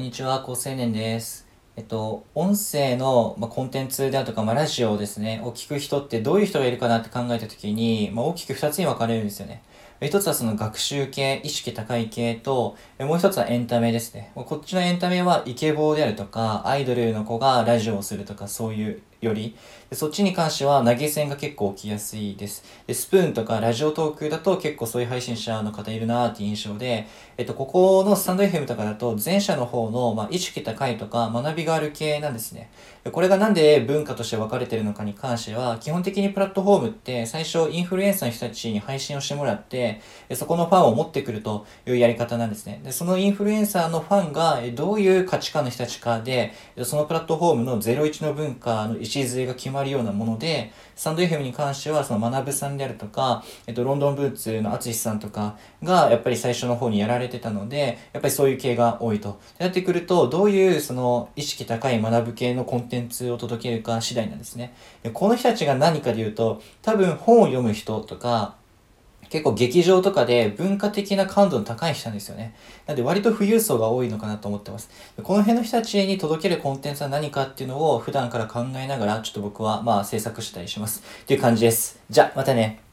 こんにちは、高青年です。えっと、音声の、ま、コンテンツであるとか、ま、ラジオですね、を聞く人ってどういう人がいるかなって考えた時に、まあ、大きく2つに分かれるんですよね。一つはその学習系、意識高い系と、もう一つはエンタメですね。こっちのエンタメはイケボーであるとか、アイドルの子がラジオをするとか、そういうより、そっちに関しては投げ銭が結構起きやすいです。で、スプーンとかラジオトークだと結構そういう配信者の方いるなーって印象で、えっと、ここのスタンド FM とかだと前者の方の、まあ、意識高いとか学びがある系なんですね。これがなんで文化として分かれてるのかに関しては、基本的にプラットフォームって最初インフルエンサーの人たちに配信をしてもらって、そこのファンを持ってくるというやり方なんですね。で、そのインフルエンサーのファンがどういう価値観の人たちかで、そのプラットフォームの01の文化の礎が決まるようなもので、スタンド FM に関しては、その学さんであるとか、えっと、ロンドンブーツの淳さんとかが、やっぱり最初の方にやられてたので、やっぱりそういう系が多いと。やってくると、どういうその意識高い学ぶ系のコンテンツを届けるか次第なんですね。でこの人たちが何かで言うと、多分本を読む人とか、結構劇場とかで文化的な感度の高い人なんですよね。なんで割と富裕層が多いのかなと思ってます。この辺の人たちに届けるコンテンツは何かっていうのを普段から考えながらちょっと僕はまあ制作したりします。っていう感じです。じゃまたね。